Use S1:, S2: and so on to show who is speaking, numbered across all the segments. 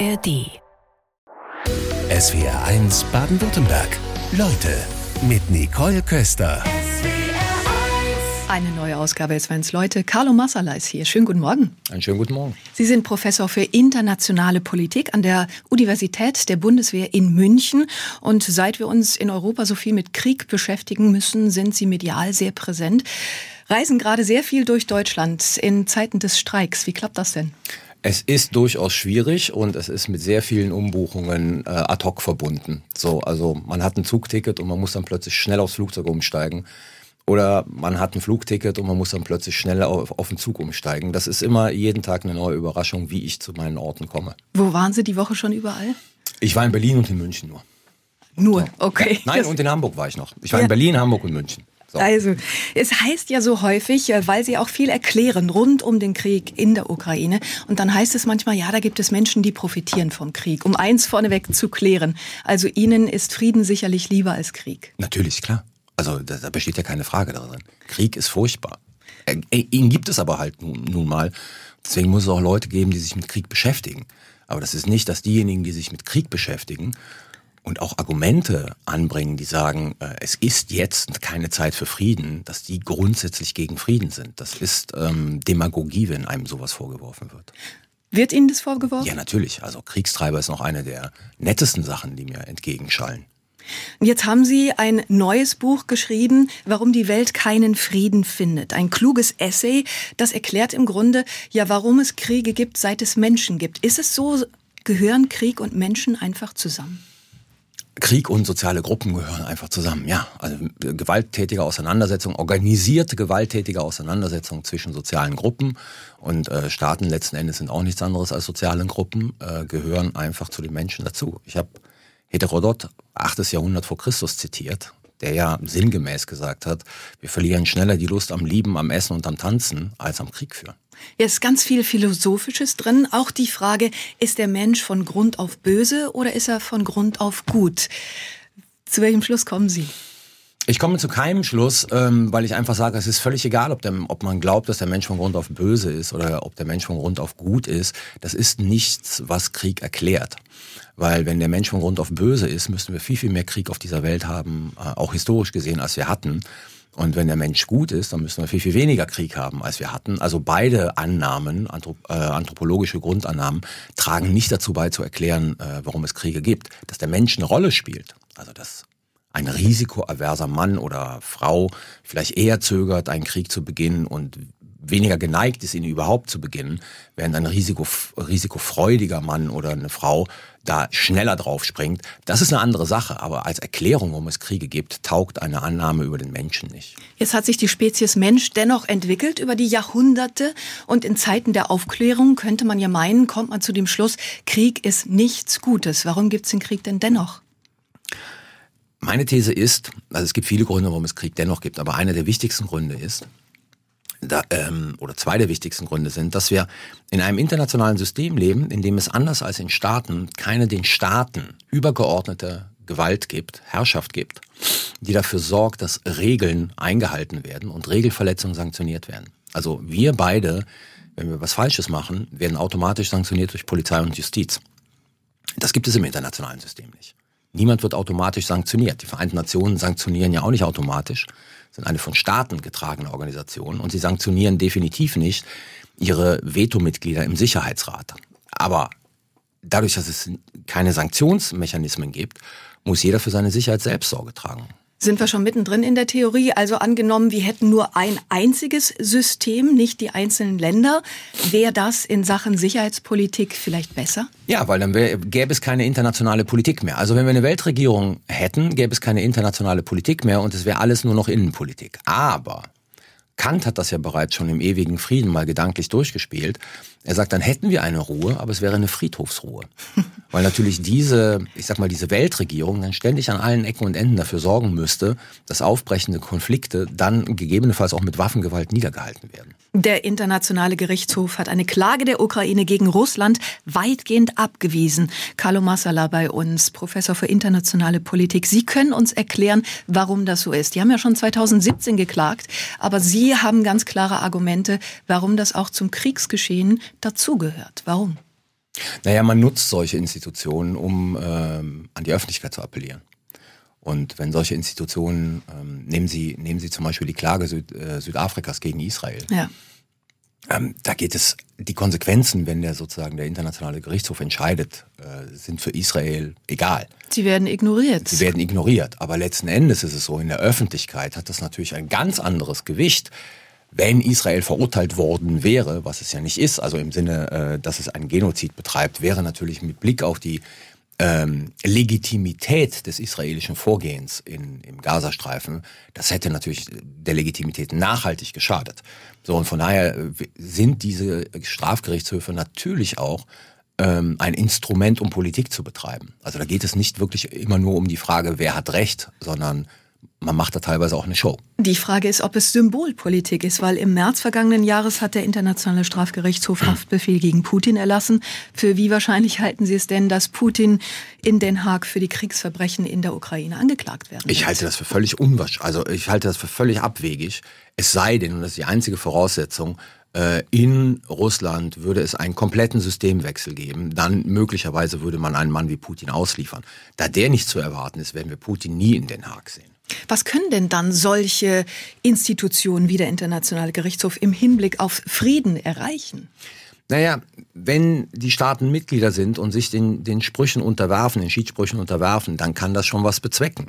S1: ARD.
S2: SWR 1 Baden-Württemberg. Leute mit Nicole Köster.
S1: Eine neue Ausgabe ist Wenns Leute. Carlo Massala ist hier. Schönen guten Morgen.
S3: Einen schönen guten Morgen.
S1: Sie sind Professor für internationale Politik an der Universität der Bundeswehr in München. Und seit wir uns in Europa so viel mit Krieg beschäftigen müssen, sind Sie medial sehr präsent. Reisen gerade sehr viel durch Deutschland in Zeiten des Streiks. Wie klappt das denn?
S3: Es ist durchaus schwierig und es ist mit sehr vielen Umbuchungen äh, ad hoc verbunden. So, also man hat ein Zugticket und man muss dann plötzlich schnell aufs Flugzeug umsteigen. Oder man hat ein Flugticket und man muss dann plötzlich schnell auf, auf den Zug umsteigen. Das ist immer jeden Tag eine neue Überraschung, wie ich zu meinen Orten komme.
S1: Wo waren Sie die Woche schon überall?
S3: Ich war in Berlin und in München nur.
S1: Nur, okay.
S3: Ja, nein,
S1: Das-
S3: und in Hamburg war ich noch. Ich war
S1: Ja.
S3: in Berlin, Hamburg und München. So.
S1: Also, es heißt ja so häufig, äh, weil sie auch viel erklären rund um den Krieg in der Ukraine. Und dann heißt es manchmal, ja, da gibt es Menschen, die profitieren vom Krieg. Um eins vorneweg zu klären. Also ihnen ist Frieden sicherlich lieber als Krieg.
S3: Natürlich, klar. Also da, da besteht ja keine Frage darin. Krieg ist furchtbar. Äh, äh, ihn gibt es aber halt nun, nun mal. Deswegen muss es auch Leute geben, die sich mit Krieg beschäftigen. Aber das ist nicht, dass diejenigen, die sich mit Krieg beschäftigen und auch Argumente anbringen, die sagen, äh, es ist jetzt keine Zeit für Frieden, dass die grundsätzlich gegen Frieden sind. Das ist ähm, Demagogie, wenn einem sowas vorgeworfen wird.
S1: Wird Ihnen das vorgeworfen?
S3: Ja, natürlich. Also Kriegstreiber ist noch eine der nettesten Sachen, die mir entgegenschallen.
S1: Jetzt haben Sie ein neues Buch geschrieben, warum die Welt keinen Frieden findet. Ein kluges Essay, das erklärt im Grunde, ja, warum es Kriege gibt, seit es Menschen gibt. Ist es so, gehören Krieg und Menschen einfach zusammen?
S3: Krieg und soziale Gruppen gehören einfach zusammen, ja. Also gewalttätige Auseinandersetzung, organisierte gewalttätige Auseinandersetzung zwischen sozialen Gruppen und äh, Staaten letzten Endes sind auch nichts anderes als sozialen Gruppen, äh, gehören einfach zu den Menschen dazu. Ich habe Heterodot, 8. Jahrhundert vor Christus zitiert, der ja sinngemäß gesagt hat, wir verlieren schneller die Lust am Lieben, am Essen und am Tanzen als am Krieg führen.
S1: Ja, ist ganz viel Philosophisches drin. Auch die Frage, ist der Mensch von Grund auf böse oder ist er von Grund auf gut? Zu welchem Schluss kommen Sie?
S3: Ich komme zu keinem Schluss, ähm, weil ich einfach sage, es ist völlig egal, ob, der, ob man glaubt, dass der Mensch von Grund auf böse ist oder ob der Mensch von Grund auf gut ist. Das ist nichts, was Krieg erklärt. Weil wenn der Mensch von Grund auf böse ist, müssten wir viel, viel mehr Krieg auf dieser Welt haben, äh, auch historisch gesehen, als wir hatten. Und wenn der Mensch gut ist, dann müssen wir viel, viel weniger Krieg haben, als wir hatten. Also beide Annahmen, anthrop äh, anthropologische Grundannahmen, tragen nicht dazu bei zu erklären, äh, warum es Kriege gibt. Dass der Mensch eine Rolle spielt, also dass ein risikoaverser Mann oder Frau vielleicht eher zögert, einen Krieg zu beginnen und weniger geneigt ist, ihn überhaupt zu beginnen, während ein Risiko, risikofreudiger Mann oder eine Frau da schneller drauf springt. Das ist eine andere Sache, aber als Erklärung, warum es Kriege gibt, taugt eine Annahme über den Menschen nicht.
S1: Jetzt hat sich die Spezies Mensch dennoch entwickelt über die Jahrhunderte und in Zeiten der Aufklärung könnte man ja meinen, kommt man zu dem Schluss, Krieg ist nichts Gutes. Warum gibt es den Krieg denn dennoch?
S3: Meine These ist, also es gibt viele Gründe, warum es Krieg dennoch gibt, aber einer der wichtigsten Gründe ist, da, ähm, oder zwei der wichtigsten Gründe sind, dass wir in einem internationalen System leben, in dem es anders als in Staaten keine den Staaten übergeordnete Gewalt gibt, Herrschaft gibt, die dafür sorgt, dass Regeln eingehalten werden und Regelverletzungen sanktioniert werden. Also wir beide, wenn wir was Falsches machen, werden automatisch sanktioniert durch Polizei und Justiz. Das gibt es im internationalen System nicht. Niemand wird automatisch sanktioniert. Die Vereinten Nationen sanktionieren ja auch nicht automatisch, sind eine von Staaten getragene Organisation und sie sanktionieren definitiv nicht ihre Veto-Mitglieder im Sicherheitsrat. Aber dadurch, dass es keine Sanktionsmechanismen gibt, muss jeder für seine Sicherheit selbst Sorge tragen.
S1: Sind wir schon mittendrin in der Theorie? Also angenommen, wir hätten nur ein einziges System, nicht die einzelnen Länder. Wäre das in Sachen Sicherheitspolitik vielleicht besser?
S3: Ja, weil dann gäbe es keine internationale Politik mehr. Also wenn wir eine Weltregierung hätten, gäbe es keine internationale Politik mehr und es wäre alles nur noch Innenpolitik. Aber Kant hat das ja bereits schon im ewigen Frieden mal gedanklich durchgespielt. Er sagt, dann hätten wir eine Ruhe, aber es wäre eine Friedhofsruhe. Weil natürlich diese, ich sag mal, diese Weltregierung dann ständig an allen Ecken und Enden dafür sorgen müsste, dass aufbrechende Konflikte dann gegebenenfalls auch mit Waffengewalt niedergehalten werden.
S1: Der Internationale Gerichtshof hat eine Klage der Ukraine gegen Russland weitgehend abgewiesen. Carlo Massala bei uns, Professor für internationale Politik. Sie können uns erklären, warum das so ist. Die haben ja schon 2017 geklagt, aber Sie haben ganz klare Argumente, warum das auch zum Kriegsgeschehen dazugehört. Warum?
S3: Naja, man nutzt solche Institutionen, um ähm, an die Öffentlichkeit zu appellieren. Und wenn solche Institutionen, ähm, nehmen, Sie, nehmen Sie zum Beispiel die Klage Süd, äh, Südafrikas gegen Israel.
S1: Ja.
S3: Ähm, da geht es, die Konsequenzen, wenn der sozusagen der internationale Gerichtshof entscheidet, äh, sind für Israel egal.
S1: Sie werden ignoriert.
S3: Sie werden ignoriert. Aber letzten Endes ist es so, in der Öffentlichkeit hat das natürlich ein ganz anderes Gewicht, wenn Israel verurteilt worden wäre, was es ja nicht ist, also im Sinne, äh, dass es einen Genozid betreibt, wäre natürlich mit Blick auf die ähm, Legitimität des israelischen Vorgehens in, im Gazastreifen, das hätte natürlich der Legitimität nachhaltig geschadet. So und von daher äh, sind diese Strafgerichtshöfe natürlich auch ähm, ein Instrument, um Politik zu betreiben. Also da geht es nicht wirklich immer nur um die Frage, wer hat Recht, sondern man macht da teilweise auch eine Show.
S1: Die Frage ist, ob es Symbolpolitik ist, weil im März vergangenen Jahres hat der Internationale Strafgerichtshof Haftbefehl gegen Putin erlassen. Für wie wahrscheinlich halten Sie es denn, dass Putin in Den Haag für die Kriegsverbrechen in der Ukraine angeklagt werden wird?
S3: Ich halte das für völlig unwahrscheinlich, also ich halte das für völlig abwegig. Es sei denn, und das ist die einzige Voraussetzung, äh, in Russland würde es einen kompletten Systemwechsel geben, dann möglicherweise würde man einen Mann wie Putin ausliefern. Da der nicht zu erwarten ist, werden wir Putin nie in Den Haag sehen.
S1: Was können denn dann solche Institutionen wie der Internationale Gerichtshof im Hinblick auf Frieden erreichen?
S3: Naja, wenn die Staaten Mitglieder sind und sich den, den Sprüchen unterwerfen, den Schiedssprüchen unterwerfen, dann kann das schon was bezwecken.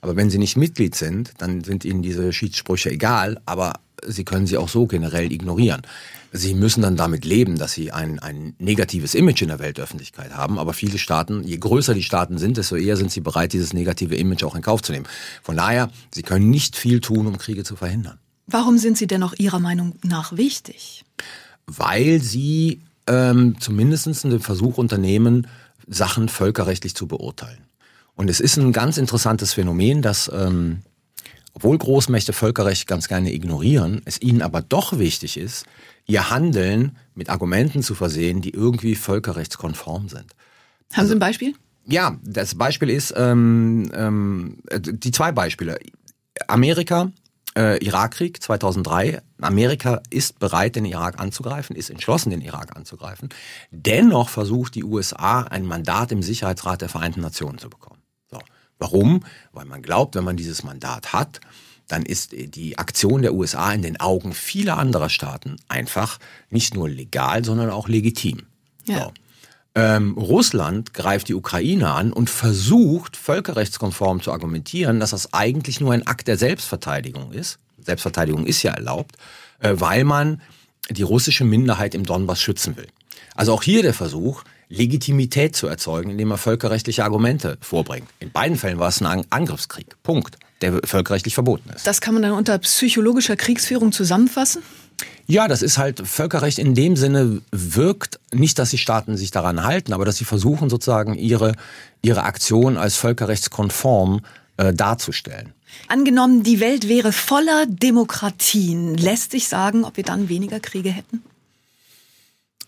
S3: Aber wenn sie nicht Mitglied sind, dann sind ihnen diese Schiedssprüche egal, aber sie können sie auch so generell ignorieren. Sie müssen dann damit leben, dass sie ein, ein negatives Image in der Weltöffentlichkeit haben. Aber viele Staaten, je größer die Staaten sind, desto eher sind sie bereit, dieses negative Image auch in Kauf zu nehmen. Von daher, sie können nicht viel tun, um Kriege zu verhindern.
S1: Warum sind sie dennoch Ihrer Meinung nach wichtig?
S3: Weil sie ähm, zumindest den Versuch unternehmen, Sachen völkerrechtlich zu beurteilen. Und es ist ein ganz interessantes Phänomen, dass ähm, obwohl Großmächte Völkerrecht ganz gerne ignorieren, es ihnen aber doch wichtig ist, ihr Handeln mit Argumenten zu versehen, die irgendwie völkerrechtskonform sind.
S1: Haben also, Sie ein Beispiel?
S3: Ja, das Beispiel ist ähm, ähm, die zwei Beispiele. Amerika, äh, Irakkrieg 2003. Amerika ist bereit, den Irak anzugreifen, ist entschlossen, den Irak anzugreifen. Dennoch versucht die USA ein Mandat im Sicherheitsrat der Vereinten Nationen zu bekommen. So. Warum? Weil man glaubt, wenn man dieses Mandat hat, dann ist die Aktion der USA in den Augen vieler anderer Staaten einfach nicht nur legal, sondern auch legitim. Ja. So. Ähm, Russland greift die Ukraine an und versucht, völkerrechtskonform zu argumentieren, dass das eigentlich nur ein Akt der Selbstverteidigung ist. Selbstverteidigung ist ja erlaubt, äh, weil man die russische Minderheit im Donbass schützen will. Also auch hier der Versuch, Legitimität zu erzeugen, indem er völkerrechtliche Argumente vorbringt. In beiden Fällen war es ein Angriffskrieg. Punkt. Der völkerrechtlich verboten ist.
S1: Das kann man dann unter psychologischer Kriegsführung zusammenfassen?
S3: Ja, das ist halt Völkerrecht in dem Sinne wirkt nicht, dass die Staaten sich daran halten, aber dass sie versuchen sozusagen ihre, ihre Aktion als völkerrechtskonform äh, darzustellen.
S1: Angenommen, die Welt wäre voller Demokratien, lässt sich sagen, ob wir dann weniger Kriege hätten?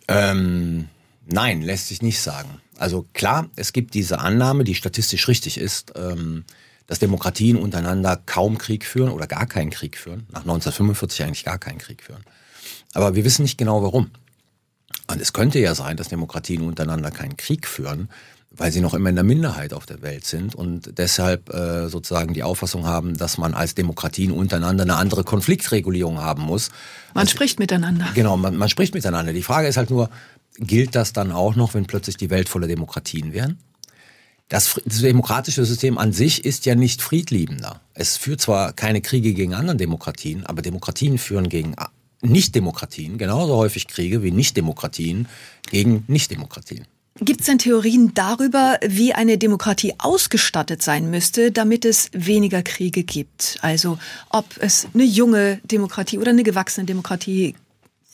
S3: Ähm, Nein, lässt sich nicht sagen. Also klar, es gibt diese Annahme, die statistisch richtig ist, ähm, dass Demokratien untereinander kaum Krieg führen oder gar keinen Krieg führen. Nach 1945 eigentlich gar keinen Krieg führen. Aber wir wissen nicht genau warum. Und es könnte ja sein, dass Demokratien untereinander keinen Krieg führen, weil sie noch immer in der Minderheit auf der Welt sind und deshalb äh, sozusagen die Auffassung haben, dass man als Demokratien untereinander eine andere Konfliktregulierung haben muss.
S1: Man also, spricht miteinander.
S3: Genau, man, man spricht miteinander. Die Frage ist halt nur, gilt das dann auch noch, wenn plötzlich die Welt voller Demokratien wären? Das, das, demokratische System an sich ist ja nicht friedliebender. Es führt zwar keine Kriege gegen andere Demokratien, aber Demokratien führen gegen Nicht-Demokratien genauso häufig Kriege wie Nicht-Demokratien gegen Nicht-Demokratien.
S1: Gibt es denn Theorien darüber, wie eine Demokratie ausgestattet sein müsste, damit es weniger Kriege gibt? Also ob es eine junge Demokratie oder eine gewachsene Demokratie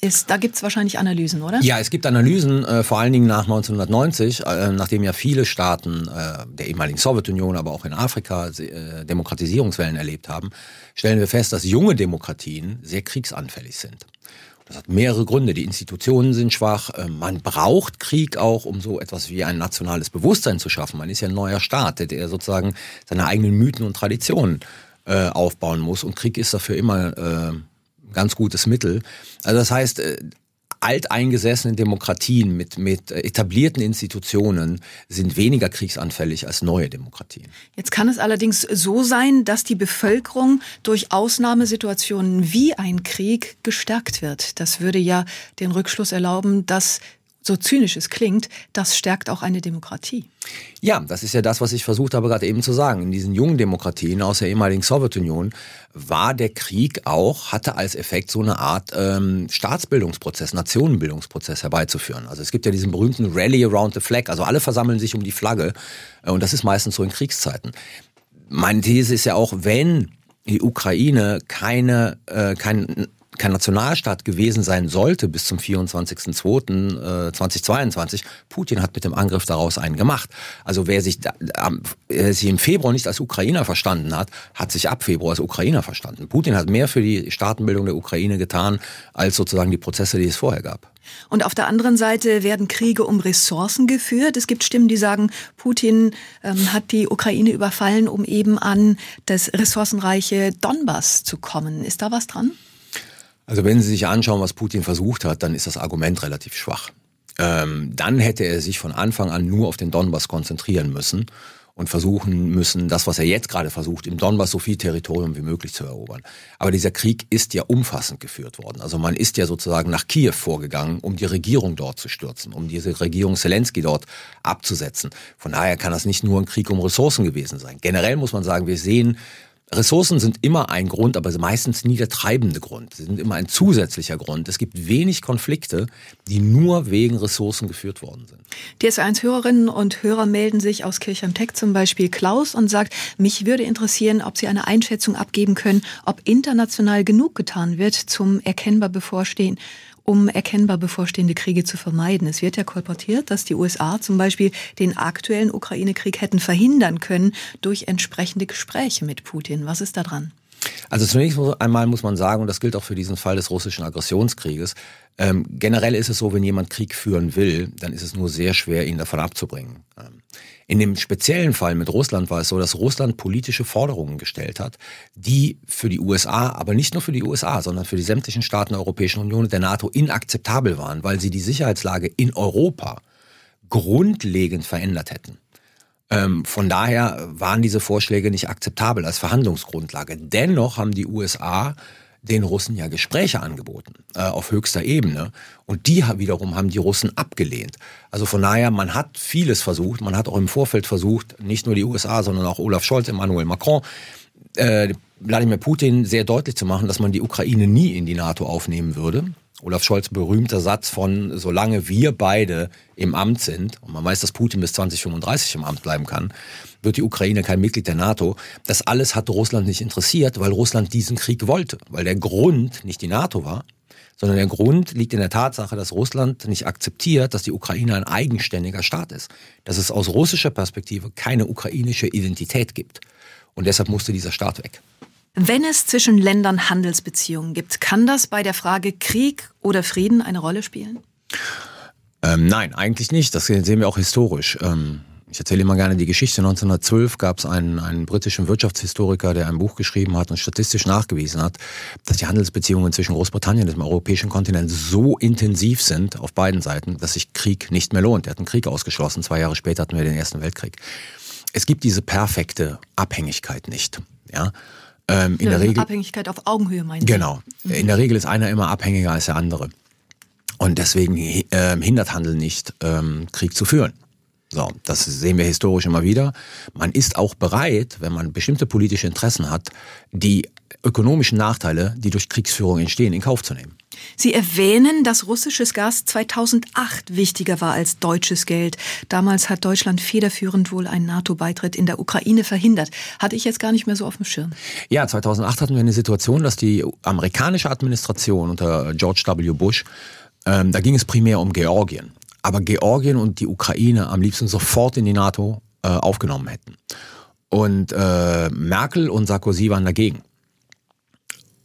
S1: ist. Da gibt es wahrscheinlich Analysen, oder?
S3: Ja, es gibt Analysen, äh, vor allen Dingen nach 1990, äh, nachdem ja viele Staaten äh, der ehemaligen Sowjetunion, aber auch in Afrika äh, Demokratisierungswellen erlebt haben, stellen wir fest, dass junge Demokratien sehr kriegsanfällig sind. Das hat mehrere Gründe. Die Institutionen sind schwach. Äh, man braucht Krieg auch, um so etwas wie ein nationales Bewusstsein zu schaffen. Man ist ja ein neuer Staat, der sozusagen seine eigenen Mythen und Traditionen äh, aufbauen muss. Und Krieg ist dafür immer ganz gutes Mittel. Also das heißt, äh, alteingesessenen Demokratien mit, mit etablierten Institutionen sind weniger kriegsanfällig als neue Demokratien.
S1: Jetzt kann es allerdings so sein, dass die Bevölkerung durch Ausnahmesituationen wie ein Krieg gestärkt wird. Das würde ja den Rückschluss erlauben, dass so zynisch es klingt, das stärkt auch eine Demokratie.
S3: Ja, das ist ja das, was ich versucht habe gerade eben zu sagen. In diesen jungen Demokratien aus der ehemaligen Sowjetunion war der Krieg auch, hatte als Effekt so eine Art ähm, Staatsbildungsprozess, Nationenbildungsprozess herbeizuführen. Also es gibt ja diesen berühmten Rally around the flag, also alle versammeln sich um die Flagge äh, und das ist meistens so in Kriegszeiten. Meine These ist ja auch, wenn die Ukraine keine, äh, kein kein Nationalstaat gewesen sein sollte bis zum 24.02.2022. Putin hat mit dem Angriff daraus einen gemacht. Also wer sich, da, äh, sich im Februar nicht als Ukrainer verstanden hat, hat sich ab Februar als Ukrainer verstanden. Putin hat mehr für die Staatenbildung der Ukraine getan, als sozusagen die Prozesse, die es vorher gab.
S1: Und auf der anderen Seite werden Kriege um Ressourcen geführt. Es gibt Stimmen, die sagen, Putin ähm, hat die Ukraine überfallen, um eben an das ressourcenreiche Donbass zu kommen. Ist da was dran?
S3: Also wenn Sie sich anschauen, was Putin versucht hat, dann ist das Argument relativ schwach. Ähm, dann hätte er sich von Anfang an nur auf den Donbass konzentrieren müssen und versuchen müssen, das, was er jetzt gerade versucht, im Donbass so viel Territorium wie möglich zu erobern. Aber dieser Krieg ist ja umfassend geführt worden. Also man ist ja sozusagen nach Kiew vorgegangen, um die Regierung dort zu stürzen, um diese Regierung Zelensky dort abzusetzen. Von daher kann das nicht nur ein Krieg um Ressourcen gewesen sein. Generell muss man sagen, wir sehen Ressourcen sind immer ein Grund, aber meistens nie der treibende Grund. Sie sind immer ein zusätzlicher Grund. Es gibt wenig Konflikte, die nur wegen Ressourcen geführt worden sind.
S1: DS1-Hörerinnen und Hörer melden sich aus Kirchheim-Tech zum Beispiel Klaus und sagt, mich würde interessieren, ob Sie eine Einschätzung abgeben können, ob international genug getan wird zum erkennbar bevorstehen um erkennbar bevorstehende Kriege zu vermeiden. Es wird ja kolportiert, dass die USA zum Beispiel den aktuellen Ukraine-Krieg hätten verhindern können durch entsprechende Gespräche mit Putin. Was ist da dran?
S3: Also zunächst einmal muss man sagen, und das gilt auch für diesen Fall des russischen Aggressionskrieges, ähm, generell ist es so, wenn jemand Krieg führen will, dann ist es nur sehr schwer, ihn davon abzubringen. Ähm, in dem speziellen Fall mit Russland war es so, dass Russland politische Forderungen gestellt hat, die für die USA, aber nicht nur für die USA, sondern für die sämtlichen Staaten der Europäischen Union und der NATO inakzeptabel waren, weil sie die Sicherheitslage in Europa grundlegend verändert hätten. Ähm, von daher waren diese Vorschläge nicht akzeptabel als Verhandlungsgrundlage. Dennoch haben die USA den Russen ja Gespräche angeboten äh, auf höchster Ebene und die wiederum haben die Russen abgelehnt. Also von daher, man hat vieles versucht, man hat auch im Vorfeld versucht, nicht nur die USA, sondern auch Olaf Scholz, Emmanuel Macron, äh, Wladimir Putin sehr deutlich zu machen, dass man die Ukraine nie in die NATO aufnehmen würde. Olaf Scholz berühmter Satz von, solange wir beide im Amt sind, und man weiß, dass Putin bis 2035 im Amt bleiben kann, wird die Ukraine kein Mitglied der NATO. Das alles hat Russland nicht interessiert, weil Russland diesen Krieg wollte. Weil der Grund nicht die NATO war, sondern der Grund liegt in der Tatsache, dass Russland nicht akzeptiert, dass die Ukraine ein eigenständiger Staat ist. Dass es aus russischer Perspektive keine ukrainische Identität gibt. Und deshalb musste dieser Staat weg.
S1: Wenn es zwischen Ländern Handelsbeziehungen gibt, kann das bei der Frage Krieg oder Frieden eine Rolle spielen?
S3: Ähm, nein, eigentlich nicht. Das sehen wir auch historisch. Ähm, ich erzähle immer gerne die Geschichte. 1912 gab es einen, einen britischen Wirtschaftshistoriker, der ein Buch geschrieben hat und statistisch nachgewiesen hat, dass die Handelsbeziehungen zwischen Großbritannien und dem europäischen Kontinent so intensiv sind auf beiden Seiten, dass sich Krieg nicht mehr lohnt. Er hat einen Krieg ausgeschlossen. Zwei Jahre später hatten wir den Ersten Weltkrieg. Es gibt diese perfekte Abhängigkeit nicht. Ja.
S1: Ähm, in ja, der Regel, Abhängigkeit auf Augenhöhe meinen
S3: Sie? Genau. Mhm. In der Regel ist einer immer abhängiger als der andere. Und deswegen äh, hindert Handel nicht, ähm, Krieg zu führen. So, das sehen wir historisch immer wieder. Man ist auch bereit, wenn man bestimmte politische Interessen hat, die ökonomischen Nachteile, die durch Kriegsführung entstehen, in Kauf zu nehmen.
S1: Sie erwähnen, dass russisches Gas 2008 wichtiger war als deutsches Geld. Damals hat Deutschland federführend wohl einen NATO-Beitritt in der Ukraine verhindert. Hatte ich jetzt gar nicht mehr so auf dem Schirm.
S3: Ja, 2008 hatten wir eine Situation, dass die amerikanische Administration unter George W. Bush, ähm, da ging es primär um Georgien. Aber Georgien und die Ukraine am liebsten sofort in die NATO äh, aufgenommen hätten. Und äh, Merkel und Sarkozy waren dagegen.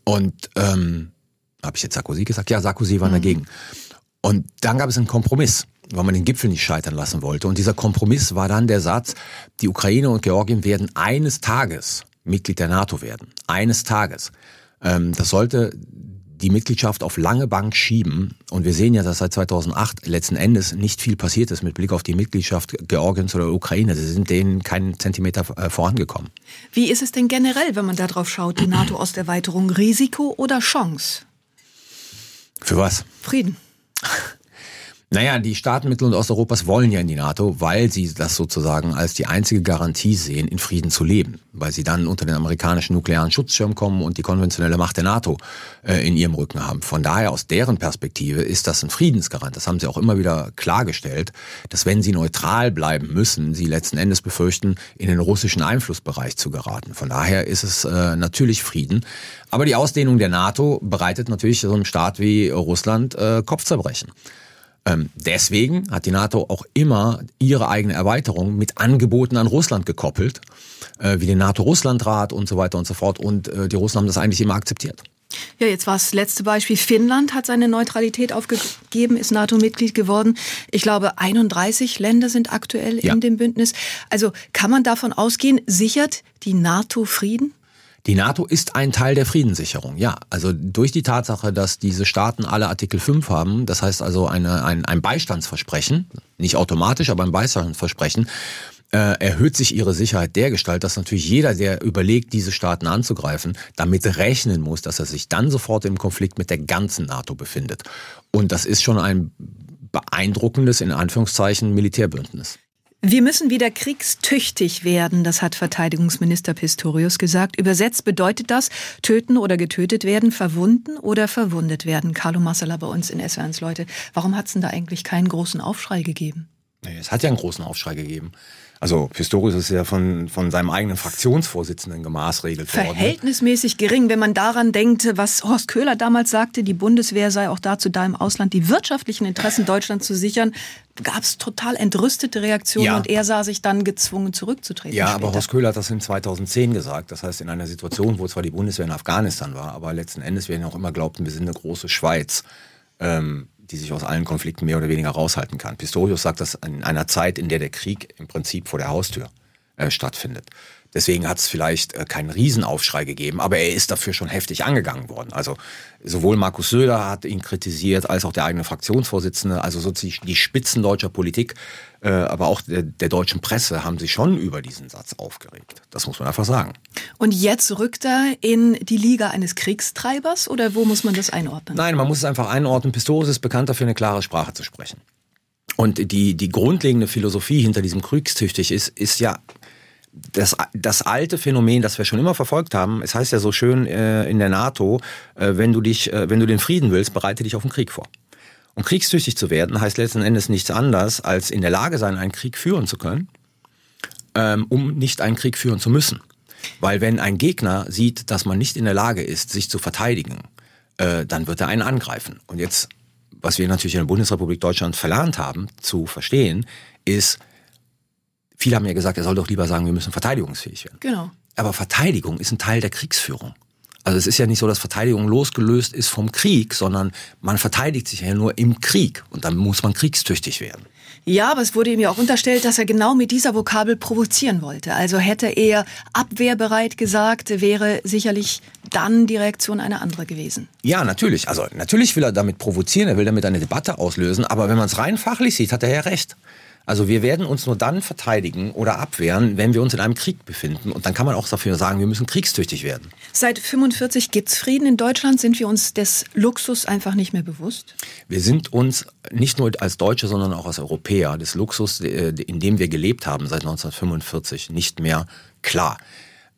S3: Und ähm, habe ich jetzt Sarkozy gesagt? Ja, Sarkozy war mhm. dagegen. Und dann gab es einen Kompromiss, weil man den Gipfel nicht scheitern lassen wollte. Und dieser Kompromiss war dann der Satz, die Ukraine und Georgien werden eines Tages Mitglied der NATO werden. Eines Tages. Ähm, das sollte die Mitgliedschaft auf lange Bank schieben. Und wir sehen ja, dass seit 2008 letzten Endes nicht viel passiert ist mit Blick auf die Mitgliedschaft Georgiens oder Ukraine. Sie sind denen keinen Zentimeter äh, vorangekommen.
S1: Wie ist es denn generell, wenn man darauf schaut, die NATO-Osterweiterung, Risiko oder Chance?
S3: Für was?
S1: Frieden.
S3: Naja, die Staaten Mittel- und Osteuropas wollen ja in die NATO, weil sie das sozusagen als die einzige Garantie sehen, in Frieden zu leben. Weil sie dann unter den amerikanischen nuklearen Schutzschirm kommen und die konventionelle Macht der NATO äh, in ihrem Rücken haben. Von daher, aus deren Perspektive, ist das ein Friedensgarant. Das haben sie auch immer wieder klargestellt, dass wenn sie neutral bleiben müssen, sie letzten Endes befürchten, in den russischen Einflussbereich zu geraten. Von daher ist es äh, natürlich Frieden. Aber die Ausdehnung der NATO bereitet natürlich so einem Staat wie Russland äh, Kopfzerbrechen. Ähm, deswegen hat die NATO auch immer ihre eigene Erweiterung mit Angeboten an Russland gekoppelt, äh, wie den NATO-Russland-Rat und so weiter und so fort. Und äh, die Russen haben das eigentlich immer akzeptiert.
S1: Ja, jetzt war das letzte Beispiel. Finnland hat seine Neutralität aufgegeben, ist NATO-Mitglied geworden. Ich glaube, 31 Länder sind aktuell ja. in dem Bündnis. Also kann man davon ausgehen, sichert die NATO Frieden?
S3: Die NATO ist ein Teil der Friedenssicherung, ja. Also durch die Tatsache, dass diese Staaten alle Artikel 5 haben, das heißt also eine, ein, ein Beistandsversprechen, nicht automatisch, aber ein Beistandsversprechen, äh, erhöht sich ihre Sicherheit dergestalt, dass natürlich jeder, der überlegt, diese Staaten anzugreifen, damit rechnen muss, dass er sich dann sofort im Konflikt mit der ganzen NATO befindet. Und das ist schon ein beeindruckendes, in Anführungszeichen, Militärbündnis.
S1: Wir müssen wieder kriegstüchtig werden, das hat Verteidigungsminister Pistorius gesagt. Übersetzt bedeutet das töten oder getötet werden, verwunden oder verwundet werden. Carlo Massala bei uns in SW1 Leute. Warum hat es denn da eigentlich keinen großen Aufschrei gegeben?
S3: Es hat ja einen großen Aufschrei gegeben. Also Pistorius ist ja von, von seinem eigenen Fraktionsvorsitzenden gemaßregelt
S1: worden. Verhältnismäßig gering, wenn man daran denkt, was Horst Köhler damals sagte, die Bundeswehr sei auch dazu da, im Ausland die wirtschaftlichen Interessen Deutschlands zu sichern, gab es total entrüstete Reaktionen ja. und er sah sich dann gezwungen zurückzutreten.
S3: Ja, später. aber Horst Köhler hat das in 2010 gesagt. Das heißt, in einer Situation, wo zwar die Bundeswehr in Afghanistan war, aber letzten Endes wir auch immer glaubten, wir sind eine große Schweiz. Ähm, die sich aus allen Konflikten mehr oder weniger raushalten kann. Pistorius sagt das in einer Zeit, in der der Krieg im Prinzip vor der Haustür äh, stattfindet. Deswegen hat es vielleicht äh, keinen Riesenaufschrei gegeben, aber er ist dafür schon heftig angegangen worden. Also sowohl Markus Söder hat ihn kritisiert, als auch der eigene Fraktionsvorsitzende, also sozusagen die Spitzen deutscher Politik, äh, aber auch der, der deutschen Presse haben sich schon über diesen Satz aufgeregt. Das muss man einfach sagen.
S1: Und jetzt rückt er in die Liga eines Kriegstreibers oder wo muss man das einordnen?
S3: Nein, man muss es einfach einordnen. Pistorius ist bekannt dafür, eine klare Sprache zu sprechen. Und die, die grundlegende Philosophie hinter diesem Kriegstüchtig ist, ist ja das, das alte Phänomen, das wir schon immer verfolgt haben, es heißt ja so schön äh, in der NATO, äh, wenn du dich, äh, wenn du den Frieden willst, bereite dich auf den Krieg vor. Und kriegstüchtig zu werden heißt letzten Endes nichts anderes, als in der Lage sein, einen Krieg führen zu können, ähm, um nicht einen Krieg führen zu müssen. Weil wenn ein Gegner sieht, dass man nicht in der Lage ist, sich zu verteidigen, äh, dann wird er einen angreifen. Und jetzt, was wir natürlich in der Bundesrepublik Deutschland verlernt haben zu verstehen, ist, Viele haben ja gesagt, er soll doch lieber sagen, wir müssen verteidigungsfähig werden.
S1: Genau.
S3: Aber Verteidigung ist ein Teil der Kriegsführung. Also es ist ja nicht so, dass Verteidigung losgelöst ist vom Krieg, sondern man verteidigt sich ja nur im Krieg und dann muss man kriegstüchtig werden.
S1: Ja, aber es wurde ihm ja auch unterstellt, dass er genau mit dieser Vokabel provozieren wollte. Also hätte er abwehrbereit gesagt, wäre sicherlich dann die Reaktion eine andere gewesen.
S3: Ja, natürlich. Also natürlich will er damit provozieren, er will damit eine Debatte auslösen, aber wenn man es rein fachlich sieht, hat er ja recht. Also wir werden uns nur dann verteidigen oder abwehren, wenn wir uns in einem Krieg befinden. Und dann kann man auch dafür sagen, wir müssen kriegstüchtig werden.
S1: Seit 45 gibt es Frieden in Deutschland. Sind wir uns des Luxus einfach nicht mehr bewusst?
S3: Wir sind uns nicht nur als Deutsche, sondern auch als Europäer des Luxus, äh, in dem wir gelebt haben seit 1945, nicht mehr klar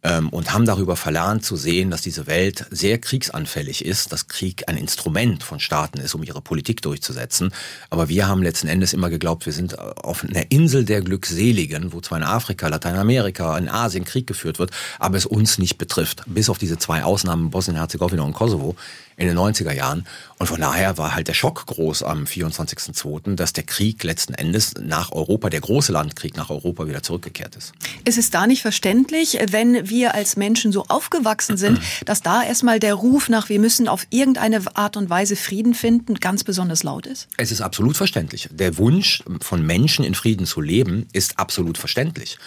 S3: ähm, und haben darüber verlernt zu sehen, dass diese Welt sehr kriegsanfällig ist, dass Krieg ein Instrument von Staaten ist, um ihre Politik durchzusetzen. Aber wir haben letzten Endes immer geglaubt, wir sind auf einer Insel der Glückseligen, wo zwar in Afrika, Lateinamerika, in Asien Krieg geführt wird, aber es uns nicht betrifft. Bis auf diese zwei Ausnahmen Bosnien-Herzegowina und Kosovo in den 90er Jahren. Und von daher war halt der Schock groß am 24.02., dass der Krieg letzten Endes nach Europa, der große Landkrieg nach Europa wieder zurückgekehrt ist.
S1: Ist es da nicht verständlich, wenn wir als Menschen so aufgewachsen sind, dass da erstmal der Ruf nach, wir müssen auf irgendeine Art und Weise Frieden finden, ganz besonders laut ist?
S3: Es ist absolut verständlich. Der Wunsch von Menschen in Frieden zu leben ist absolut verständlich.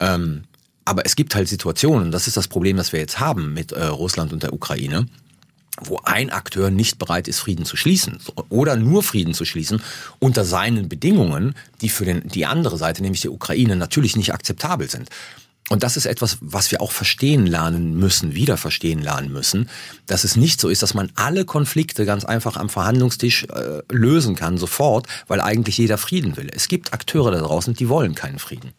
S3: Ähm, aber es gibt halt Situationen, das ist das Problem, das wir jetzt haben mit äh, Russland und der Ukraine, wo ein Akteur nicht bereit ist, Frieden zu schließen oder nur Frieden zu schließen unter seinen Bedingungen, die für den, die andere Seite, nämlich die Ukraine, natürlich nicht akzeptabel sind. Und das ist etwas, was wir auch verstehen lernen müssen, wieder verstehen lernen müssen, dass es nicht so ist, dass man alle Konflikte ganz einfach am Verhandlungstisch äh, lösen kann, sofort, weil eigentlich jeder Frieden will. Es gibt Akteure da draußen, die wollen keinen Frieden.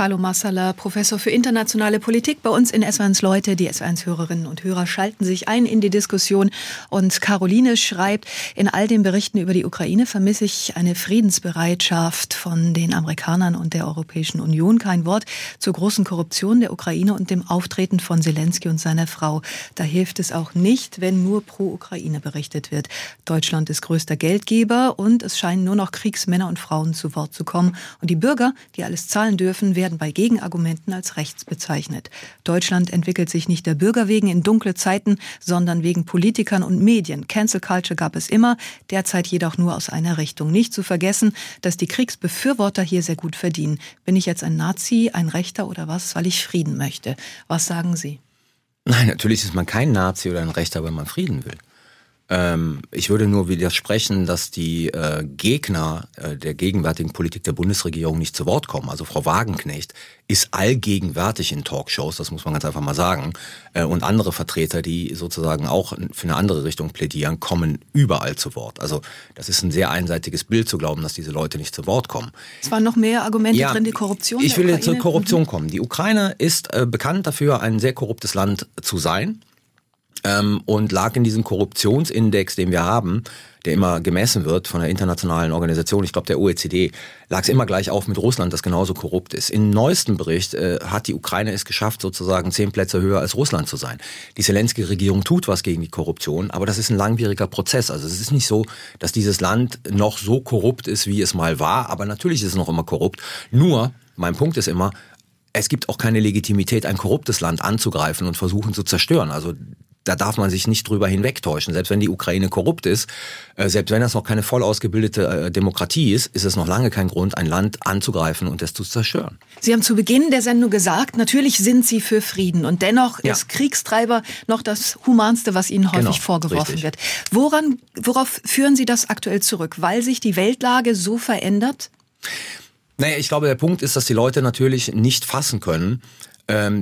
S1: Carlo Massala, Professor für internationale Politik bei uns in S1 Leute. Die S1-Hörerinnen und Hörer schalten sich ein in die Diskussion. Und Caroline schreibt, in all den Berichten über die Ukraine vermisse ich eine Friedensbereitschaft von den Amerikanern und der Europäischen Union. Kein Wort zur großen Korruption der Ukraine und dem Auftreten von Zelensky und seiner Frau. Da hilft es auch nicht, wenn nur pro Ukraine berichtet wird. Deutschland ist größter Geldgeber und es scheinen nur noch Kriegsmänner und Frauen zu Wort zu kommen. Und die Bürger, die alles zahlen dürfen, werden bei Gegenargumenten als rechts bezeichnet. Deutschland entwickelt sich nicht der Bürger wegen in dunkle Zeiten, sondern wegen Politikern und Medien. Cancel Culture gab es immer, derzeit jedoch nur aus einer Richtung. Nicht zu vergessen, dass die Kriegsbefürworter hier sehr gut verdienen. Bin ich jetzt ein Nazi, ein Rechter oder was, weil ich Frieden möchte? Was sagen Sie?
S3: Nein, natürlich ist man kein Nazi oder ein Rechter, wenn man Frieden will. Ähm, ich würde nur widersprechen, dass die äh, Gegner äh, der gegenwärtigen Politik der Bundesregierung nicht zu Wort kommen. Also Frau Wagenknecht ist allgegenwärtig in Talkshows, das muss man ganz einfach mal sagen. Äh, und andere Vertreter, die sozusagen auch für eine andere Richtung plädieren, kommen überall zu Wort. Also das ist ein sehr einseitiges Bild zu glauben, dass diese Leute nicht zu Wort kommen.
S1: Es waren noch mehr Argumente ja, drin, die Korruption.
S3: Ich will jetzt zur Korruption mhm. kommen. Die Ukraine ist äh, bekannt dafür, ein sehr korruptes Land zu sein ähm, und lag in diesem Korruptionsindex, den wir haben, der immer gemessen wird von der internationalen Organisation, ich glaube der OECD, lag es immer gleich auf mit Russland, das genauso korrupt ist. Im neuesten Bericht äh, hat die Ukraine es geschafft, sozusagen zehn Plätze höher als Russland zu sein. Die Zelensky-Regierung tut was gegen die Korruption, aber das ist ein langwieriger Prozess. Also es ist nicht so, dass dieses Land noch so korrupt ist, wie es mal war, aber natürlich ist es noch immer korrupt. Nur, mein Punkt ist immer, es gibt auch keine Legitimität, ein korruptes Land anzugreifen und versuchen zu zerstören. Also da darf man sich nicht drüber hinwegtäuschen. Selbst wenn die Ukraine korrupt ist, äh, selbst wenn das noch keine voll ausgebildete äh, Demokratie ist, ist es noch lange kein Grund, ein Land anzugreifen und es zu zerstören.
S1: Sie haben zu Beginn der Sendung gesagt, natürlich sind Sie für Frieden und dennoch ja. ist Kriegstreiber noch das Humanste, was Ihnen häufig genau, vorgeworfen richtig. wird. Woran, worauf führen Sie das aktuell zurück? Weil sich die Weltlage so verändert?
S3: Naja, ich glaube, der Punkt ist, dass die Leute natürlich nicht fassen können,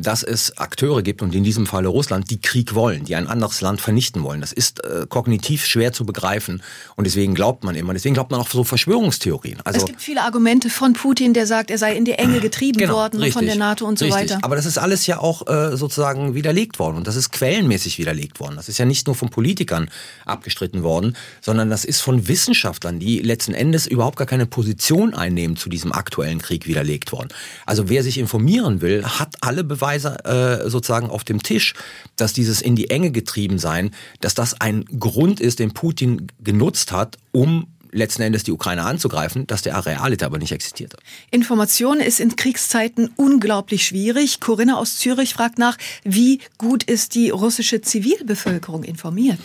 S3: dass es Akteure gibt und in diesem Falle Russland, die Krieg wollen, die ein anderes Land vernichten wollen. Das ist äh, kognitiv schwer zu begreifen und deswegen glaubt man immer, deswegen glaubt man auch so Verschwörungstheorien.
S1: Also, es gibt viele Argumente von Putin, der sagt, er sei in die Enge getrieben genau, worden richtig, von der NATO und so richtig. weiter.
S3: Aber das ist alles ja auch äh, sozusagen widerlegt worden und das ist quellenmäßig widerlegt worden. Das ist ja nicht nur von Politikern abgestritten worden, sondern das ist von Wissenschaftlern, die letzten Endes überhaupt gar keine Position einnehmen zu diesem aktuellen Krieg widerlegt worden. Also wer sich informieren will, hat alle alle Beweise äh, sozusagen auf dem Tisch, dass dieses in die Enge getrieben sein, dass das ein Grund ist, den Putin genutzt hat, um letzten Endes die Ukraine anzugreifen, dass der Arealite aber nicht existierte.
S1: Information ist in Kriegszeiten unglaublich schwierig. Corinna aus Zürich fragt nach, wie gut ist die russische Zivilbevölkerung informiert?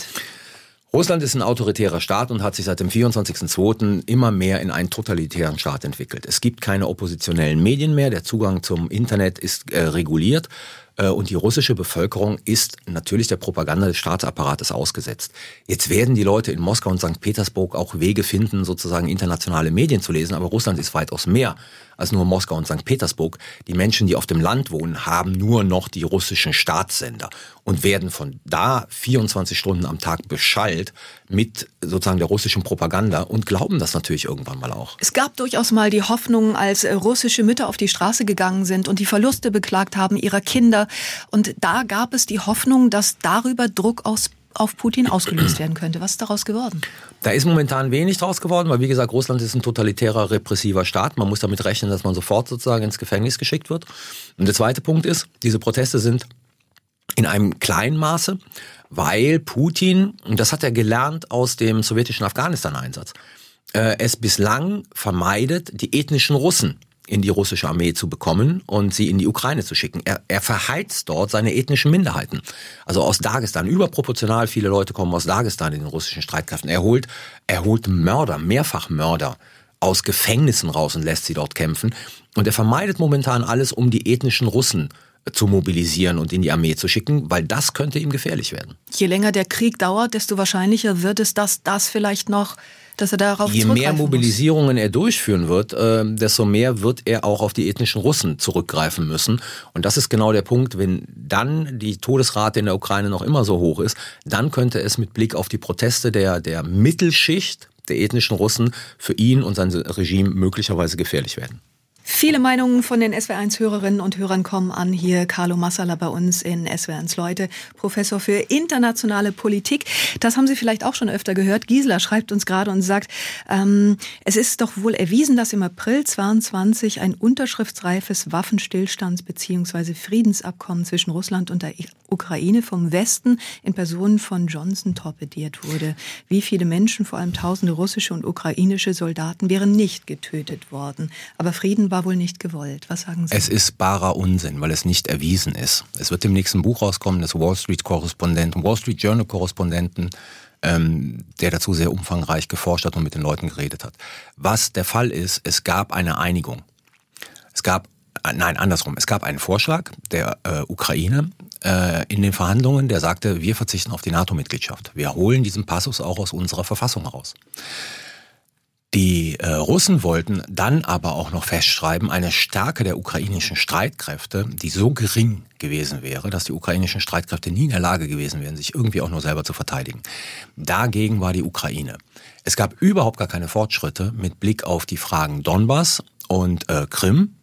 S3: Russland ist ein autoritärer Staat und hat sich seit dem 24.02. immer mehr in einen totalitären Staat entwickelt. Es gibt keine oppositionellen Medien mehr, der Zugang zum Internet ist äh, reguliert und die russische Bevölkerung ist natürlich der Propaganda des Staatsapparates ausgesetzt. Jetzt werden die Leute in Moskau und St. Petersburg auch Wege finden, sozusagen internationale Medien zu lesen, aber Russland ist weitaus mehr als nur Moskau und St. Petersburg. Die Menschen, die auf dem Land wohnen, haben nur noch die russischen Staatssender und werden von da 24 Stunden am Tag beschallt mit sozusagen der russischen Propaganda und glauben das natürlich irgendwann mal auch.
S1: Es gab durchaus mal die Hoffnung, als russische Mütter auf die Straße gegangen sind und die Verluste beklagt haben ihrer Kinder. Und da gab es die Hoffnung, dass darüber Druck aus auf Putin ausgelöst werden könnte. Was ist daraus geworden?
S3: Da ist momentan wenig draus geworden, weil wie gesagt, Russland ist ein totalitärer, repressiver Staat. Man muss damit rechnen, dass man sofort sozusagen ins Gefängnis geschickt wird. Und der zweite Punkt ist, diese Proteste sind in einem kleinen Maße, weil Putin, und das hat er gelernt aus dem sowjetischen Afghanistan-Einsatz, äh, es bislang vermeidet, die ethnischen Russen in die russische Armee zu bekommen und sie in die Ukraine zu schicken. Er, er verheizt dort seine ethnischen Minderheiten. Also aus Dagestan. Überproportional viele Leute kommen aus Dagestan in den russischen Streitkräften. Er holt, er holt Mörder, mehrfach Mörder aus Gefängnissen raus und lässt sie dort kämpfen. Und er vermeidet momentan alles, um die ethnischen Russen zu mobilisieren und in die Armee zu schicken, weil das könnte ihm gefährlich werden.
S1: Je länger der Krieg dauert, desto wahrscheinlicher wird es, dass das vielleicht noch dass er darauf
S3: Je mehr Mobilisierungen muss. er durchführen wird, äh, desto mehr wird er auch auf die ethnischen Russen zurückgreifen müssen. Und das ist genau der Punkt, wenn dann die Todesrate in der Ukraine noch immer so hoch ist, dann könnte es mit Blick auf die Proteste der, der Mittelschicht der ethnischen Russen für ihn und sein Regime möglicherweise gefährlich werden.
S1: Viele Meinungen von den SW1-Hörerinnen und Hörern kommen an. Hier Carlo Massala bei uns in SW1 Leute, Professor für internationale Politik. Das haben Sie vielleicht auch schon öfter gehört. Gisela schreibt uns gerade und sagt, ähm, es ist doch wohl erwiesen, dass im April 22 ein unterschriftsreifes Waffenstillstands- bzw. Friedensabkommen zwischen Russland und der Ukraine vom Westen in Person von Johnson torpediert wurde. Wie viele Menschen, vor allem tausende russische und ukrainische Soldaten, wären nicht getötet worden. Aber Frieden war wohl nicht gewollt. Was sagen Sie?
S3: Es ist barer Unsinn, weil es nicht erwiesen ist. Es wird im nächsten Buch rauskommen, des Wall Street-Korrespondenten, Wall Street Journal-Korrespondenten, ähm, der dazu sehr umfangreich geforscht hat und mit den Leuten geredet hat. Was der Fall ist, es gab eine Einigung. Es gab, äh, nein, andersrum, es gab einen Vorschlag der äh, Ukraine äh, in den Verhandlungen, der sagte, wir verzichten auf die NATO-Mitgliedschaft. Wir holen diesen Passus auch aus unserer Verfassung heraus. Die äh, Russen wollten dann aber auch noch festschreiben, eine Stärke der ukrainischen Streitkräfte, die so gering gewesen wäre, dass die ukrainischen Streitkräfte nie in der Lage gewesen wären, sich irgendwie auch nur selber zu verteidigen. Dagegen war die Ukraine. Es gab überhaupt gar keine Fortschritte mit Blick auf die Fragen Donbass und äh, Krim.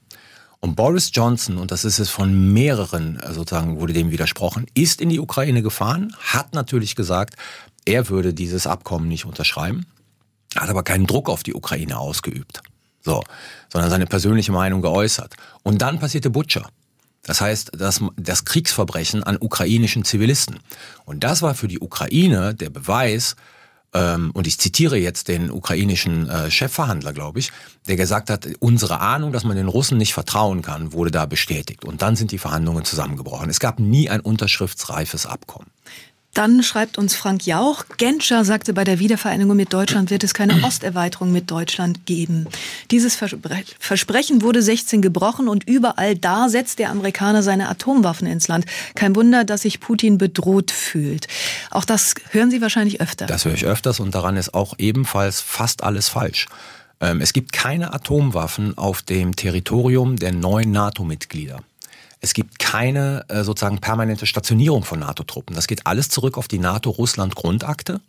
S3: Und Boris Johnson, und das ist es von mehreren, äh, sozusagen wurde dem widersprochen, ist in die Ukraine gefahren, hat natürlich gesagt, er würde dieses Abkommen nicht unterschreiben hat aber keinen Druck auf die Ukraine ausgeübt. So, sondern seine persönliche Meinung geäußert. Und dann passierte Butcher. Das heißt, das, das Kriegsverbrechen an ukrainischen Zivilisten. Und das war für die Ukraine der Beweis, ähm, und ich zitiere jetzt den ukrainischen äh, Chefverhandler, glaube ich, der gesagt hat, unsere Ahnung, dass man den Russen nicht vertrauen kann, wurde da bestätigt. Und dann sind die Verhandlungen zusammengebrochen. Es gab nie ein unterschriftsreifes Abkommen.
S1: Dann schreibt uns Frank Jauch, Genscher sagte, bei der Wiedervereinigung mit Deutschland wird es keine Osterweiterung mit Deutschland geben. Dieses Versprechen wurde 16 gebrochen und überall da setzt der Amerikaner seine Atomwaffen ins Land. Kein Wunder, dass sich Putin bedroht fühlt. Auch das hören Sie wahrscheinlich öfter.
S3: Das höre ich öfters und daran ist auch ebenfalls fast alles falsch. Ähm, es gibt keine Atomwaffen auf dem Territorium der neuen NATO-Mitglieder. Es gibt keine äh, sozusagen permanente Stationierung von NATO-Truppen. Das geht alles zurück auf die NATO-Russland-Grundakte,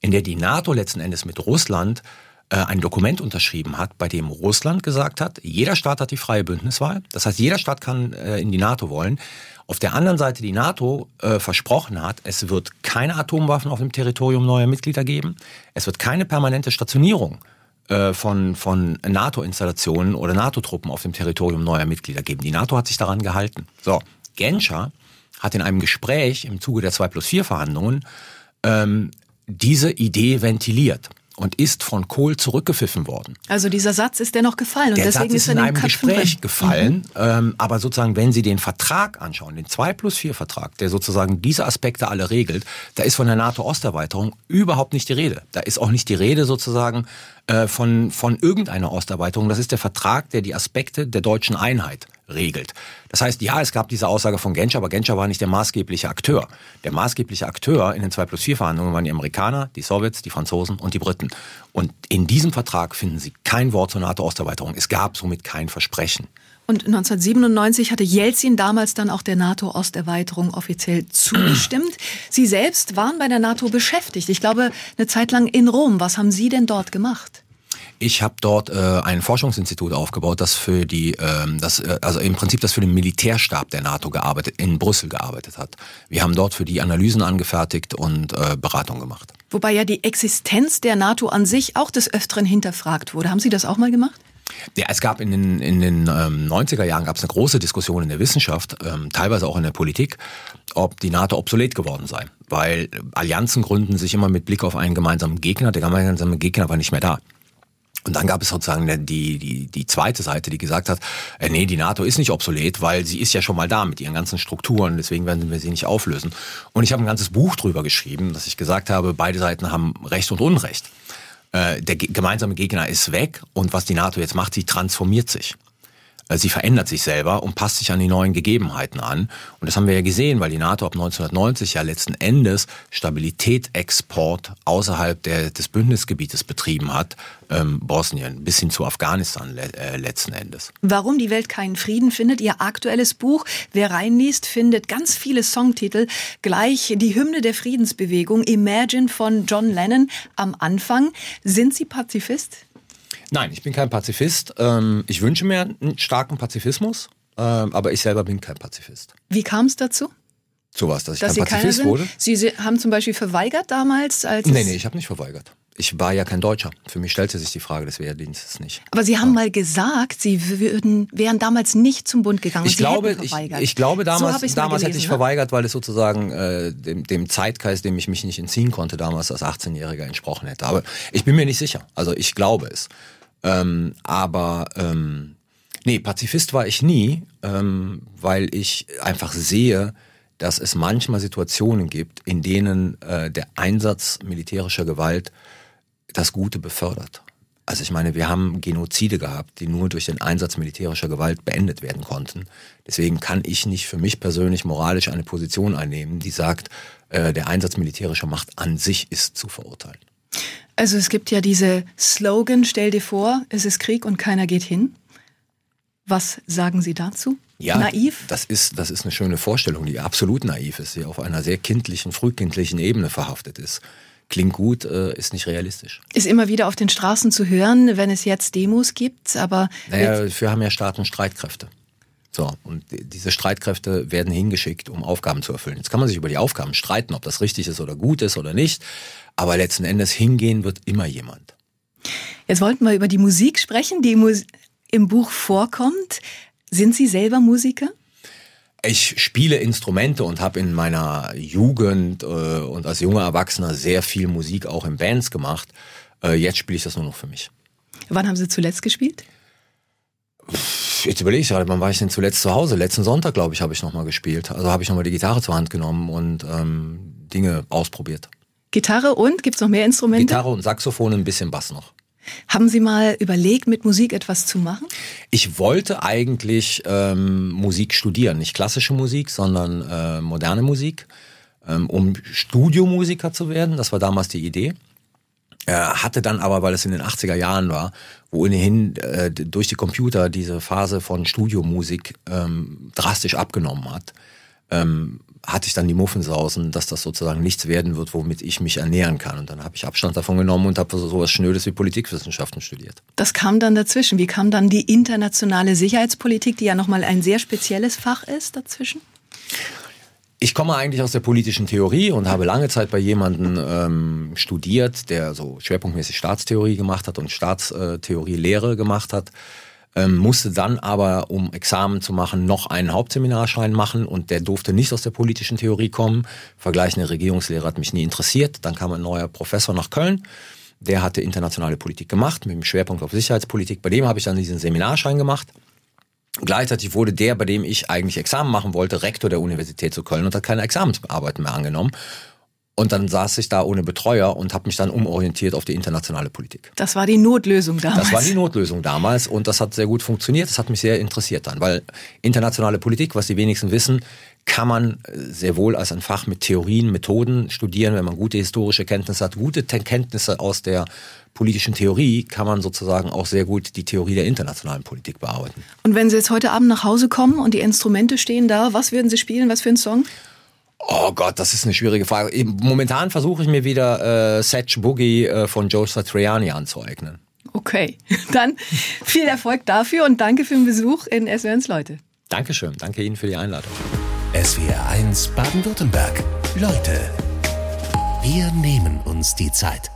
S3: in der die NATO letzten Endes mit Russland äh, ein Dokument unterschrieben hat, bei dem Russland gesagt hat, jeder Staat hat die freie Bündniswahl. Das heißt, jeder Staat kann äh, in die NATO wollen. Auf der anderen Seite die NATO äh, versprochen hat, es wird keine Atomwaffen auf dem Territorium neuer Mitglieder geben. Es wird keine permanente Stationierung äh, von, von NATO-Installationen oder NATO-Truppen auf dem Territorium neuer Mitglieder geben. Die NATO hat sich daran gehalten. So, Genscher hat in einem Gespräch im Zuge der 2 plus 4 Verhandlungen ähm, diese Idee ventiliert und ist von Kohl zurückgepfiffen worden.
S1: Also dieser Satz ist dennoch gefallen.
S3: Und der deswegen Satz ist, ist in einem Köpfen Gespräch drin. gefallen. Mhm. Ähm, aber sozusagen, wenn Sie den Vertrag anschauen, den 2 plus 4 Vertrag, der sozusagen diese Aspekte alle regelt, da ist von der NATO-Osterweiterung überhaupt nicht die Rede. Da ist auch nicht die Rede sozusagen äh, von, von irgendeiner Osterweiterung. Das ist der Vertrag, der die Aspekte der deutschen Einheit regelt. Das heißt, ja, es gab diese Aussage von Genscher, aber Genscher war nicht der maßgebliche Akteur. Der maßgebliche Akteur in den 2 plus 4 Verhandlungen waren die Amerikaner, die Sowjets, die Franzosen und die Briten. Und in diesem Vertrag finden Sie kein Wort zur NATO-Osterweiterung. Es gab somit kein Versprechen.
S1: Und 1997 hatte Jelzin damals dann auch der NATO-Osterweiterung offiziell zugestimmt. Sie selbst waren bei der NATO beschäftigt. Ich glaube, eine Zeit lang in Rom. Was haben Sie denn dort gemacht?
S3: Ich habe dort äh, ein Forschungsinstitut aufgebaut, das für die, ähm, das, äh, also im Prinzip das für den Militärstab der NATO gearbeitet, in Brüssel gearbeitet hat. Wir haben dort für die Analysen angefertigt und äh, Beratung gemacht.
S1: Wobei ja die Existenz der NATO an sich auch des Öfteren hinterfragt wurde. Haben Sie das auch mal gemacht?
S3: Ja, es gab in den, in den ähm, 90er Jahren gab es eine große Diskussion in der Wissenschaft, ähm, teilweise auch in der Politik, ob die NATO obsolet geworden sei. Weil Allianzen gründen sich immer mit Blick auf einen gemeinsamen Gegner. Der gemeinsame Gegner war nicht mehr da. Und dann gab es sozusagen die, die, die zweite Seite, die gesagt hat, äh, nee, die NATO ist nicht obsolet, weil sie ist ja schon mal da mit ihren ganzen Strukturen, deswegen werden wir sie nicht auflösen. Und ich habe ein ganzes Buch drüber geschrieben, dass ich gesagt habe, beide Seiten haben Recht und Unrecht. Äh, der gemeinsame Gegner ist weg und was die NATO jetzt macht, sie transformiert sich. Äh, sie verändert sich selber und passt sich an die neuen Gegebenheiten an. Und das haben wir ja gesehen, weil die NATO ab 1990 ja letzten Endes Stabilitätsexport außerhalb der, des Bündnisgebietes betrieben hat, ähm, Bosnien bis hin zu Afghanistan äh, letzten Endes.
S1: Warum die Welt keinen Frieden findet, ihr aktuelles Buch, wer reinliest, findet ganz viele Songtitel, gleich die Hymne der Friedensbewegung, Imagine von John Lennon am Anfang. Sind Sie Pazifist?
S3: Nein, ich bin kein Pazifist. Ähm, ich wünsche mir einen starken Pazifismus, ähm, aber ich selber bin kein Pazifist.
S1: Wie kam es dazu?
S3: Zu was, dass ich
S1: Dass
S3: kein
S1: Sie
S3: Pazifist wurde?
S1: Sie haben zum Beispiel verweigert damals, als
S3: Nee, nee, ich habe nicht verweigert. Ich war ja kein Deutscher. Für mich stellte sich die Frage des Wehrdienstes nicht.
S1: Aber Sie haben mal gesagt, Sie würden, wären damals nicht zum Bund gegangen.
S3: Ich
S1: Sie
S3: glaube, ich, ich glaube
S1: So
S3: damals,
S1: mal
S3: damals hätte
S1: gelesen,
S3: ich
S1: ne?
S3: verweigert, weil es sozusagen äh, dem, dem Zeitkreis, dem ich mich nicht entziehen konnte, damals als 18-Jähriger entsprochen hätte. Aber ich bin mir nicht sicher. Also ich glaube es. Ähm, aber ähm, nee, Pazifist war ich nie, ähm, weil ich einfach sehe, dass es manchmal Situationen gibt, in denen äh, der Einsatz militärischer Gewalt das Gute befördert. Also ich meine, wir haben Genozide gehabt, die nur durch den Einsatz militärischer Gewalt beendet werden konnten. Deswegen kann ich nicht für mich persönlich moralisch eine Position einnehmen, die sagt, äh, der Einsatz militärischer Macht an sich ist zu verurteilen.
S1: Also es gibt ja diese Slogan, stell dir vor, es ist Krieg und keiner geht hin. Was sagen Sie dazu? Naiv?
S3: Das ist, das ist eine schöne Vorstellung, die absolut naiv ist, die auf einer sehr kindlichen, frühkindlichen Ebene verhaftet ist. Klingt gut, äh, ist nicht realistisch.
S1: Ist immer wieder auf den Straßen zu hören, wenn es jetzt Demos gibt, aber
S3: Naja, dafür haben ja Staaten Streitkräfte. So, und die- diese Streitkräfte werden hingeschickt, um Aufgaben zu erfüllen. Jetzt kann man sich über die Aufgaben streiten, ob das richtig ist oder gut ist oder nicht, aber letzten Endes hingehen wird immer jemand.
S1: jetzt wollten wir über die Musik sprechen, die im Buch vorkommt. Sind Sie selber Musiker?
S3: Ich spiele Instrumente und habe in meiner Jugend äh, und als junger Erwachsener sehr viel Musik auch in Bands gemacht. Äh, jetzt spiele ich das nur noch für mich.
S1: Wann haben Sie zuletzt gespielt?
S3: Jetzt überlege ich gerade, wann war ich denn zuletzt zu Hause? Letzten Sonntag, glaube ich, habe ich nochmal gespielt. Also habe ich nochmal die Gitarre zur Hand genommen und ähm, Dinge ausprobiert.
S1: Gitarre und gibt es noch mehr Instrumente?
S3: Gitarre und Saxophon, ein bisschen Bass noch.
S1: Haben Sie mal überlegt, mit Musik etwas zu machen?
S3: Ich wollte eigentlich ähm, Musik studieren, nicht klassische Musik, sondern äh, moderne Musik, ähm, um Studiomusiker zu werden. Das war damals die Idee. Äh, hatte dann aber, weil es in den 80er Jahren war, wo ohnehin äh, durch die Computer diese Phase von Studiomusik ähm, drastisch abgenommen hat, ähm, hatte ich dann die Muffensausen, dass das sozusagen nichts werden wird, womit ich mich ernähren kann. Und dann habe ich Abstand davon genommen und habe so sowas Schnödes wie Politikwissenschaften studiert.
S1: Das kam dann dazwischen. Wie kam dann die internationale Sicherheitspolitik, die ja nochmal ein sehr spezielles Fach ist, dazwischen?
S3: Ich komme eigentlich aus der politischen Theorie und habe lange Zeit bei jemandem ähm, studiert, der so schwerpunktmäßig Staatstheorie gemacht hat und Staatstheorie-Lehre gemacht hat. Ähm, musste dann aber, um Examen zu machen, noch einen Hauptseminarschein machen und der durfte nicht aus der politischen Theorie kommen. Vergleichende Regierungslehre hat mich nie interessiert. Dann kam ein neuer Professor nach Köln, der hatte internationale Politik gemacht mit dem Schwerpunkt auf Sicherheitspolitik. Bei dem habe ich dann diesen Seminarschein gemacht. Gleichzeitig wurde der, bei dem ich eigentlich Examen machen wollte, Rektor der Universität zu Köln und hat keine Examensarbeiten mehr angenommen. Und dann saß ich da ohne Betreuer und habe mich dann umorientiert auf die internationale Politik.
S1: Das war die Notlösung damals.
S3: Das war die Notlösung damals und das hat sehr gut funktioniert. Das hat mich sehr interessiert dann, weil internationale Politik, was die wenigsten wissen, kann man sehr wohl als ein Fach mit Theorien, Methoden studieren, wenn man gute historische Kenntnisse hat, gute Te- Kenntnisse aus der politischen Theorie, kann man sozusagen auch sehr gut die Theorie der internationalen Politik bearbeiten.
S1: Und wenn Sie jetzt heute Abend nach Hause kommen und die Instrumente stehen da, was würden Sie spielen? Was für ein Song?
S3: Oh Gott, das ist eine schwierige Frage. Momentan versuche ich mir wieder äh, Satch Boogie äh, von Joe Satriani anzueignen.
S1: Okay, dann viel Erfolg dafür und danke für den Besuch in SWRs Leute.
S3: Dankeschön, danke Ihnen für die Einladung.
S2: SWR 1 Baden-Württemberg. Leute, wir nehmen uns die Zeit.